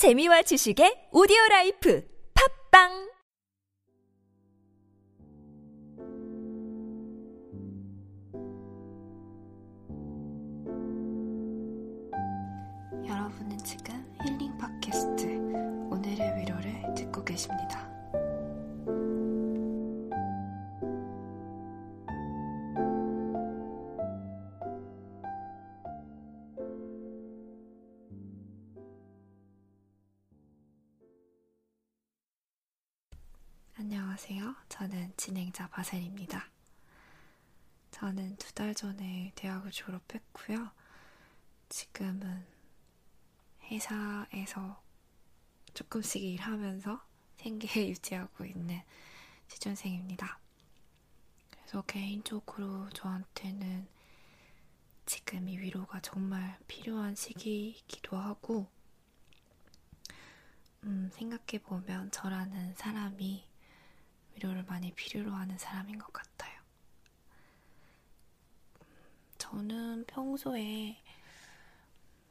재미와 지식의 오디오 라이프 팝빵 여러분은 지금 힐링 팟캐스트 오늘의 위로를 듣고 계십니다. 안녕하세요. 저는 진행자 바셀입니다. 저는 두 달 전에 대학을 졸업했고요. 지금은 회사에서 조금씩 일하면서 생계 유지하고 있는 취준생입니다. 그래서 개인적으로 저한테는 지금 이 위로가 정말 필요한 시기이기도 하고, 음, 생각해보면 저라는 사람이 위로를 많이 필요로 하는 사람인 것 같아요. 저는 평소에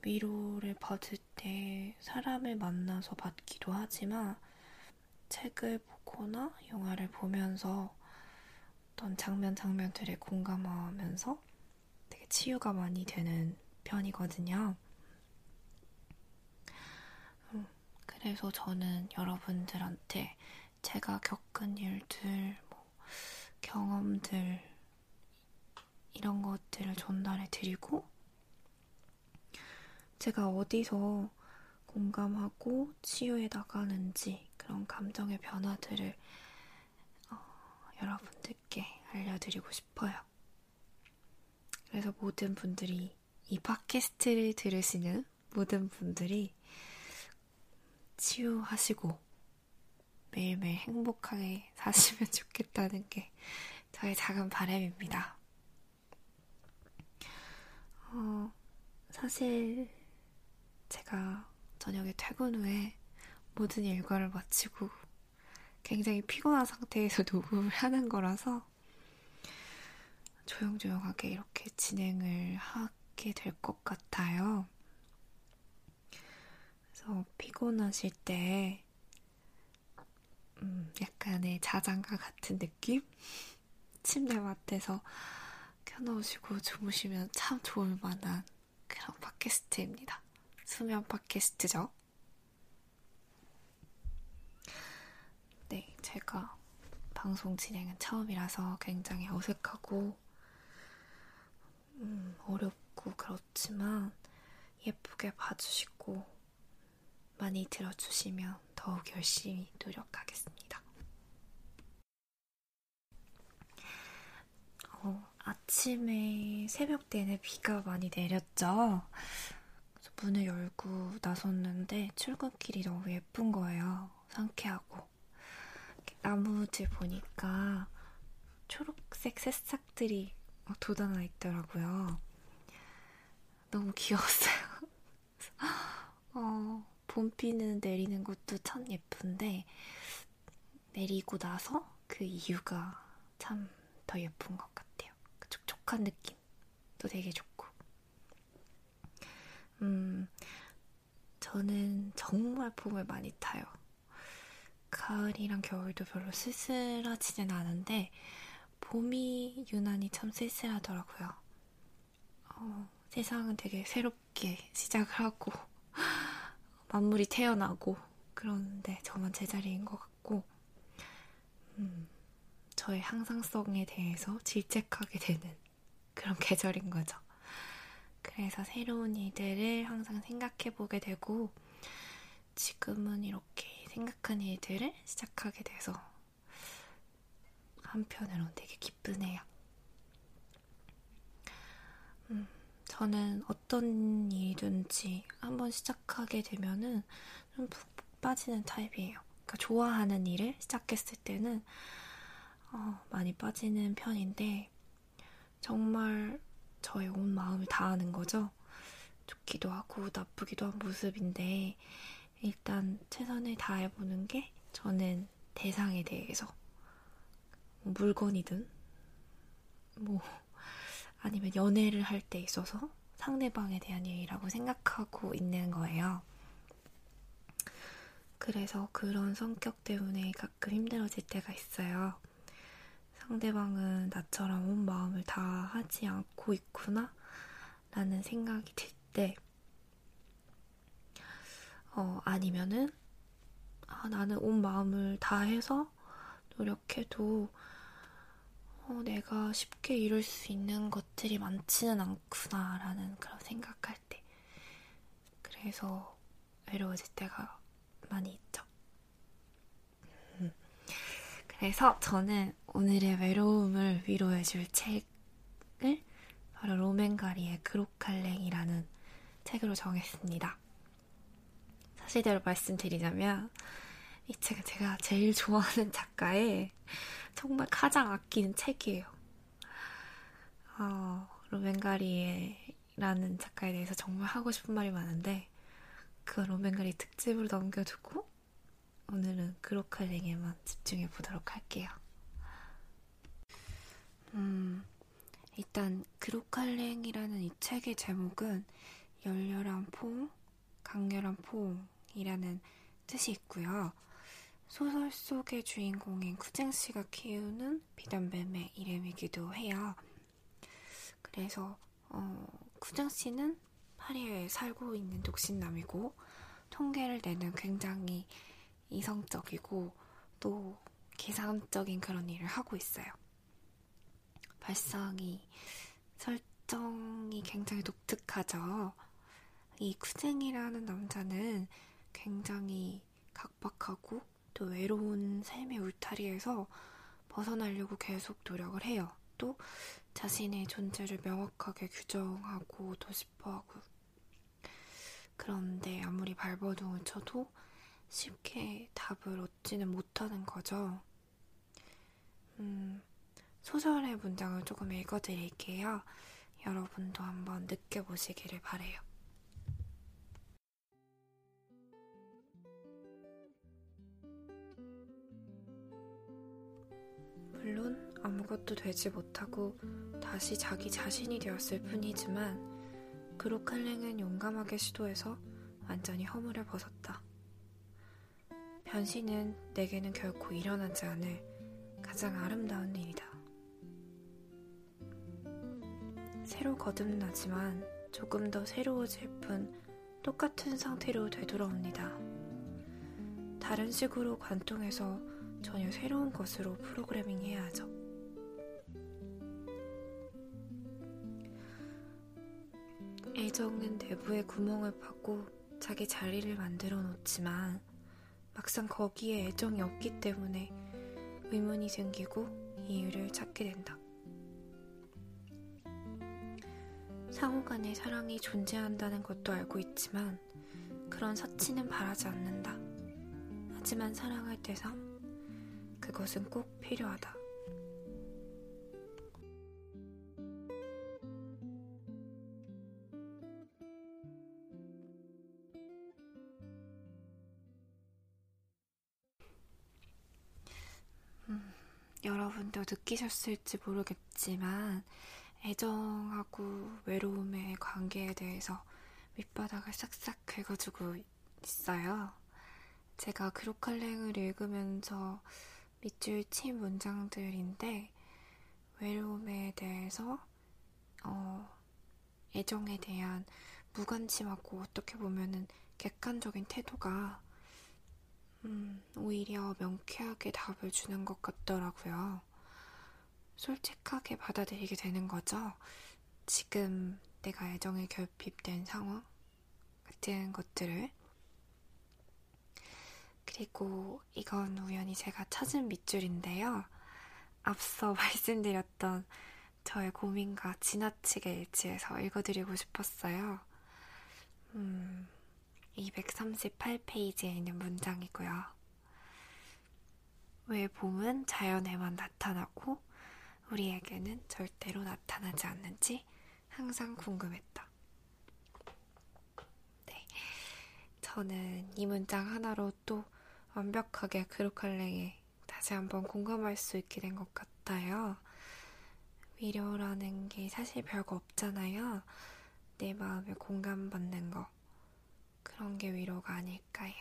위로를 받을 때 사람을 만나서 받기도 하지만 책을 보거나 영화를 보면서 어떤 장면 장면들에 공감하면서 되게 치유가 많이 되는 편이거든요. 음, 그래서 저는 여러분들한테 제가 겪은 일들, 뭐 경험들, 이런 것들을 전달해 드리고, 제가 어디서 공감하고 치유해 나가는지 그런 감정의 변화들을 어, 여러분들께 알려드리고 싶어요. 그래서 모든 분들이 이 팟캐스트를 들으시는 모든 분들이 치유하시고 매일매일 행복하게 사시면 좋겠다는 게 저의 작은 바람입니다. 어, 사실 제가 저녁에 퇴근 후에 모든 일과를 마치고 굉장히 피곤한 상태에서 녹음을 하는 거라서 조용조용하게 이렇게 진행을 하게 될 것 같아요. 그래서 피곤하실 때 음, 약간의 자장가 같은 느낌? 침대 맡에서 켜놓으시고 주무시면 참 좋을 만한 그런 팟캐스트입니다. 수면 팟캐스트죠. 네, 제가 방송 진행은 처음이라서 굉장히 어색하고 음, 어렵고 그렇지만 예쁘게 봐주시고 많이 들어주시면 더욱 열심히 노력하겠습니다. 어, 아침에 새벽 때는 비가 많이 내렸죠. 문을 열고 나섰는데 출근길이 너무 예쁜 거예요. 상쾌하고. 나무들 보니까 초록색 새싹들이 돋아나 있더라고요. 너무 귀여웠어요. 어, 봄비는 내리는 것도 참 예쁜데, 내리고 나서 그 이유가 참더 예쁜 것 같아요. 그 촉촉한 느낌도 되게 좋고. 음, 저는 정말 봄을 많이 타요. 가을이랑 겨울도 별로 쓸쓸하지는 않은데, 봄이 유난히 참 쓸쓸하더라고요. 어, 세상은 되게 새롭게 시작을 하고, 만물이 태어나고, 그러는데 저만 제자리인 것 같고, 음, 저의 항상성에 대해서 질책하게 되는 그런 계절인 거죠. 그래서 새로운 일들을 항상 생각해 보게 되고, 지금은 이렇게 생각한 일들을 시작하게 돼서 한편으로는 되게 기쁘네요. 음, 저는 어떤 일이든지 한번 시작하게 되면은 좀푹 빠지는 타입이에요. 그러니까 좋아하는 일을 시작했을 때는 어, 많이 빠지는 편인데 정말 저의 온 마음을 다하는 거죠. 좋기도 하고 나쁘기도 한 모습인데 일단 최선을 다해보는 게 저는 대상에 대해서 뭐 물건이든 뭐 아니면 연애를 할때 있어서 상대방에 대한 얘기라고 생각하고 있는 거예요. 그래서 그런 성격 때문에 가끔 힘들어질 때가 있어요. 상대방은 나처럼 온 마음을 다 하지 않고 있구나? 라는 생각이 들 때, 어, 아니면은, 아, 나는 온 마음을 다 해서 노력해도, 어, 내가 쉽게 이룰 수 있는 것들이 많지는 않구나, 라는 그런 생각할 때. 그래서 외로워질 때가 많이 있죠. 그래서 저는 오늘의 외로움을 위로해줄 책을 바로 로맨가리의 그로칼랭이라는 책으로 정했습니다. 사실대로 말씀드리자면 이 책은 제가 제일 좋아하는 작가의 정말 가장 아끼는 책이에요. 어, 로맨가리라는 작가에 대해서 정말 하고 싶은 말이 많은데 그 로맨가리 특집으로 넘겨두고 오늘은 그로칼랭에만 집중해 보도록 할게요. 음, 일단 그로칼랭이라는 이 책의 제목은 열렬한 포옹, 강렬한 포옹이라는 뜻이 있고요. 소설 속의 주인공인 쿠쟁 씨가 키우는 비단뱀의 이름이기도 해요. 그래서 어, 쿠쟁 씨는 파리에 살고 있는 독신남이고 통계를 내는 굉장히 이성적이고 또 계산적인 그런 일을 하고 있어요. 발상이 설정이 굉장히 독특하죠. 이 쿠쟁이라는 남자는 굉장히 각박하고 또 외로운 삶의 울타리에서 벗어나려고 계속 노력을 해요. 또 자신의 존재를 명확하게 규정하고도 싶어 하고. 그런데 아무리 발버둥을 쳐도 쉽게 답을 얻지는 못하는 거죠. 음, 소설의 문장을 조금 읽어드릴게요. 여러분도 한번 느껴보시기를 바래요. 물론 아무것도 되지 못하고 다시 자기 자신이 되었을 뿐이지만 그로칼랭은 용감하게 시도해서 완전히 허물을 벗었다. 변신은 내게는 결코 일어나지 않을 가장 아름다운 일이다. 새로 거듭나지만 조금 더 새로워질 뿐 똑같은 상태로 되돌아옵니다. 다른 식으로 관통해서 전혀 새로운 것으로 프로그래밍 해야 하죠. 애정은 내부에 구멍을 파고 자기 자리를 만들어 놓지만 막상 거기에 애정이 없기 때문에 의문이 생기고 이유를 찾게 된다. 상호 간의 사랑이 존재한다는 것도 알고 있지만 그런 사치는 바라지 않는다. 하지만 사랑할 때상 그것은 꼭 필요하다. 여러분도 느끼셨을지 모르겠지만 애정하고 외로움의 관계에 대해서 밑바닥을 싹싹 긁어주고 있어요. 제가 그로칼랭을 읽으면서 밑줄 친 문장들인데 외로움에 대해서 어, 애정에 대한 무관심하고 어떻게 보면은 객관적인 태도가 음, 오히려 명쾌하게 답을 주는 것 같더라고요. 솔직하게 받아들이게 되는 거죠. 지금 내가 애정에 결핍된 상황 같은 것들을. 그리고 이건 우연히 제가 찾은 밑줄인데요. 앞서 말씀드렸던 저의 고민과 지나치게 일치해서 읽어드리고 싶었어요. 음, 238페이지에 있는 문장이고요. 왜 봄은 자연에만 나타나고 우리에게는 절대로 나타나지 않는지 항상 궁금했다. 네. 저는 이 문장 하나로 또 완벽하게 그로칼랭에 다시 한번 공감할 수 있게 된 것 같아요. 위로라는 게 사실 별거 없잖아요. 내 마음에 공감받는 거. 그런 게 위로가 아닐까요?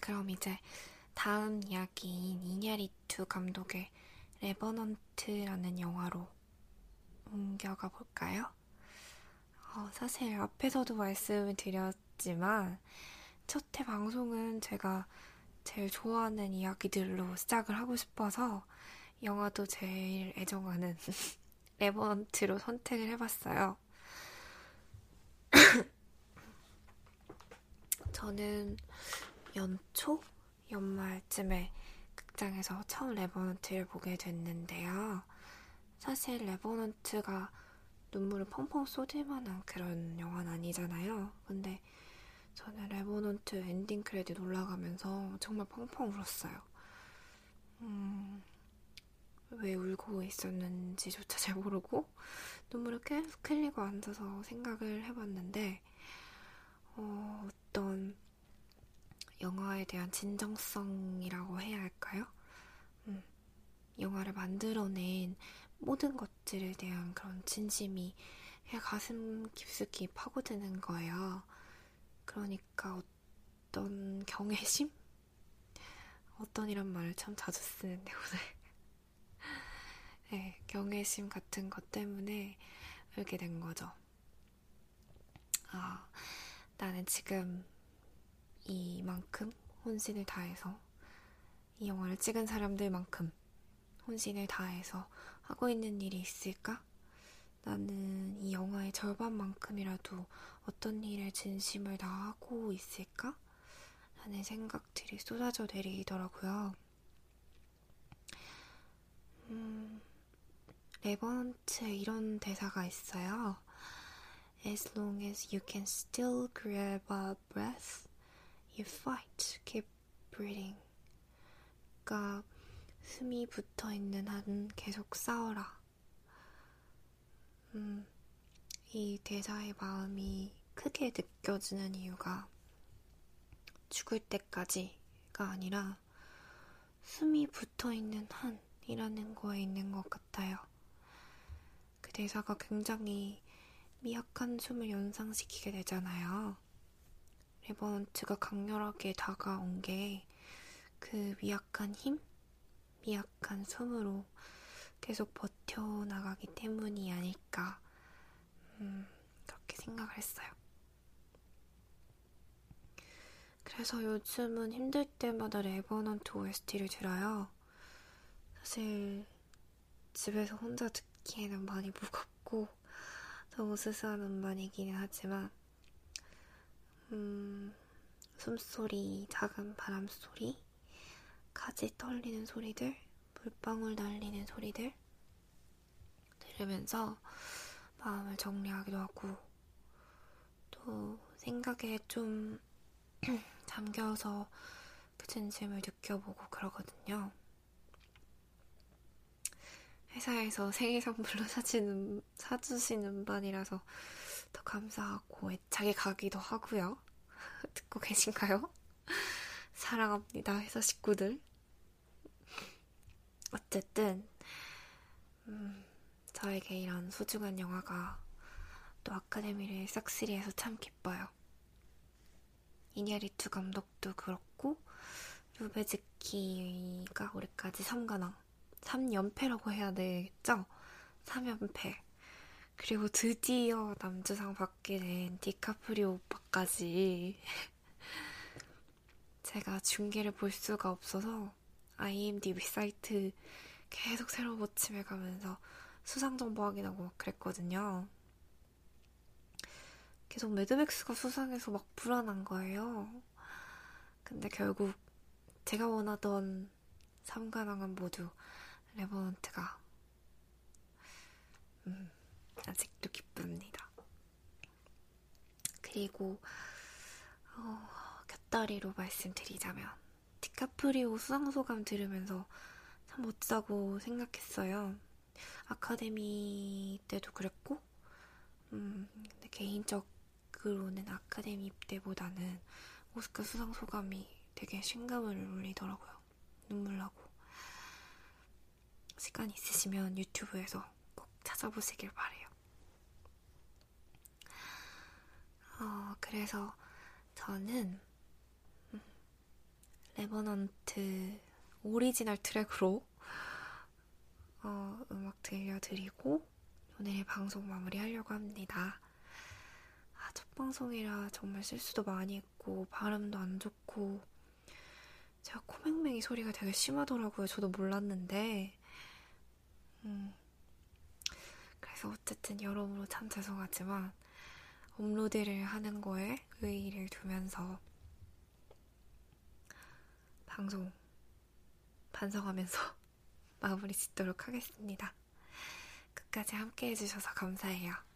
그럼 이제 다음 이야기인 이냐리투 감독의 레버넌트라는 영화로 옮겨가 볼까요? 어, 사실 앞에서도 말씀을 드렸 지만 첫 회 방송은 제가 제일 좋아하는 이야기들로 시작을 하고 싶어서 영화도 제일 애정하는 레버넌트로 선택을 해봤어요. 저는 연초? 연말쯤에 극장에서 처음 레버넌트를 보게 됐는데요. 사실 레버넌트가 눈물을 펑펑 쏟을 만한 그런 영화는 아니잖아요. 근데 저는 레버넌트 엔딩 크레딧 올라가면서 정말 펑펑 울었어요. 음, 왜 울고 있었는지조차 잘 모르고 눈물을 계속 흘리고 앉아서 생각을 해봤는데 어, 어떤 영화에 대한 진정성이라고 해야 할까요? 음, 영화를 만들어낸 모든 것들에 대한 그런 진심이 가슴 깊숙이 파고드는 거예요. 그러니까 어떤 경외심? 어떤 이런 말을 참 자주 쓰는데 오늘 네, 경외심 같은 것 때문에 울게 된 거죠. 아, 나는 지금 이만큼 혼신을 다해서 이 영화를 찍은 사람들만큼 혼신을 다해서 하고 있는 일이 있을까? 나는 이 영화의 절반만큼이라도 어떤 일에 진심을 다하고 있을까? 라는 생각들이 쏟아져 내리더라고요. 음, 레버넌트에 이런 대사가 있어요. As long as you can still grab a breath, you fight, keep breathing. 그러니까 숨이 붙어 있는 한 계속 싸워라. 음, 이 대사의 마음이 크게 느껴지는 이유가 죽을 때까지가 아니라 숨이 붙어 있는 한이라는 거에 있는 것 같아요. 그 대사가 굉장히 미약한 숨을 연상시키게 되잖아요. 레버넌트가 강렬하게 다가온 게 그 미약한 힘? 미약한 숨으로 계속 버텨나가기 때문이 아닐까, 했어요. 그래서 요즘은 힘들 때마다 레버넌트 OST를 들어요. 사실 집에서 혼자 듣기에는 많이 무겁고 너무 스스한 음반이기는 하지만 음, 숨소리, 작은 바람 소리, 가지 떨리는 소리들, 물방울 날리는 소리들 들으면서 마음을 정리하기도 하고 또 생각에 좀 잠겨서 그 진심을 느껴보고 그러거든요. 회사에서 생일 선물로 사주는, 사주신 음반이라서 더 감사하고 애착이 가기도 하고요. 듣고 계신가요? 사랑합니다, 회사 식구들. 어쨌든, 음, 저에게 이런 소중한 영화가 또 아카데미를 싹쓸이해서 참 기뻐요. 이냐리투 감독도 그렇고, 루베즈키가 올해까지 3관왕, 3연패라고 해야 되겠죠? 3연패. 그리고 드디어 남주상 받게 된 디카프리오 오빠까지 제가 중계를 볼 수가 없어서 IMDb 사이트 계속 새로 고침해 가면서 수상 정보 확인하고 막 그랬거든요. 계속 매드맥스가 수상해서 막 불안한 거예요. 근데 결국 제가 원하던 3관왕은 모두 레버넌트가 음, 아직도 기쁩니다. 그리고 어, 곁다리로 말씀드리자면 디카프리오 수상소감 들으면서 참 멋지다고 생각했어요. 아카데미 때도 그랬고 음, 개인적 으로는 아카데미 때보다는 오스카 수상 소감이 되게 심금을 울리더라고요. 눈물 나고. 시간 있으시면 유튜브에서 꼭 찾아보시길 바래요. 어, 그래서 저는 음, 레버넌트 오리지널 트랙으로 어, 음악 들려드리고 오늘의 방송 마무리하려고 합니다. 아, 첫 방송이라 정말 실수도 많이 했고 발음도 안 좋고 제가 코맹맹이 소리가 되게 심하더라고요. 저도 몰랐는데 음, 그래서 어쨌든 여러모로 참 죄송하지만 업로드를 하는 거에 의의를 두면서 방송 반성하면서 마무리 짓도록 하겠습니다. 끝까지 함께 해주셔서 감사해요.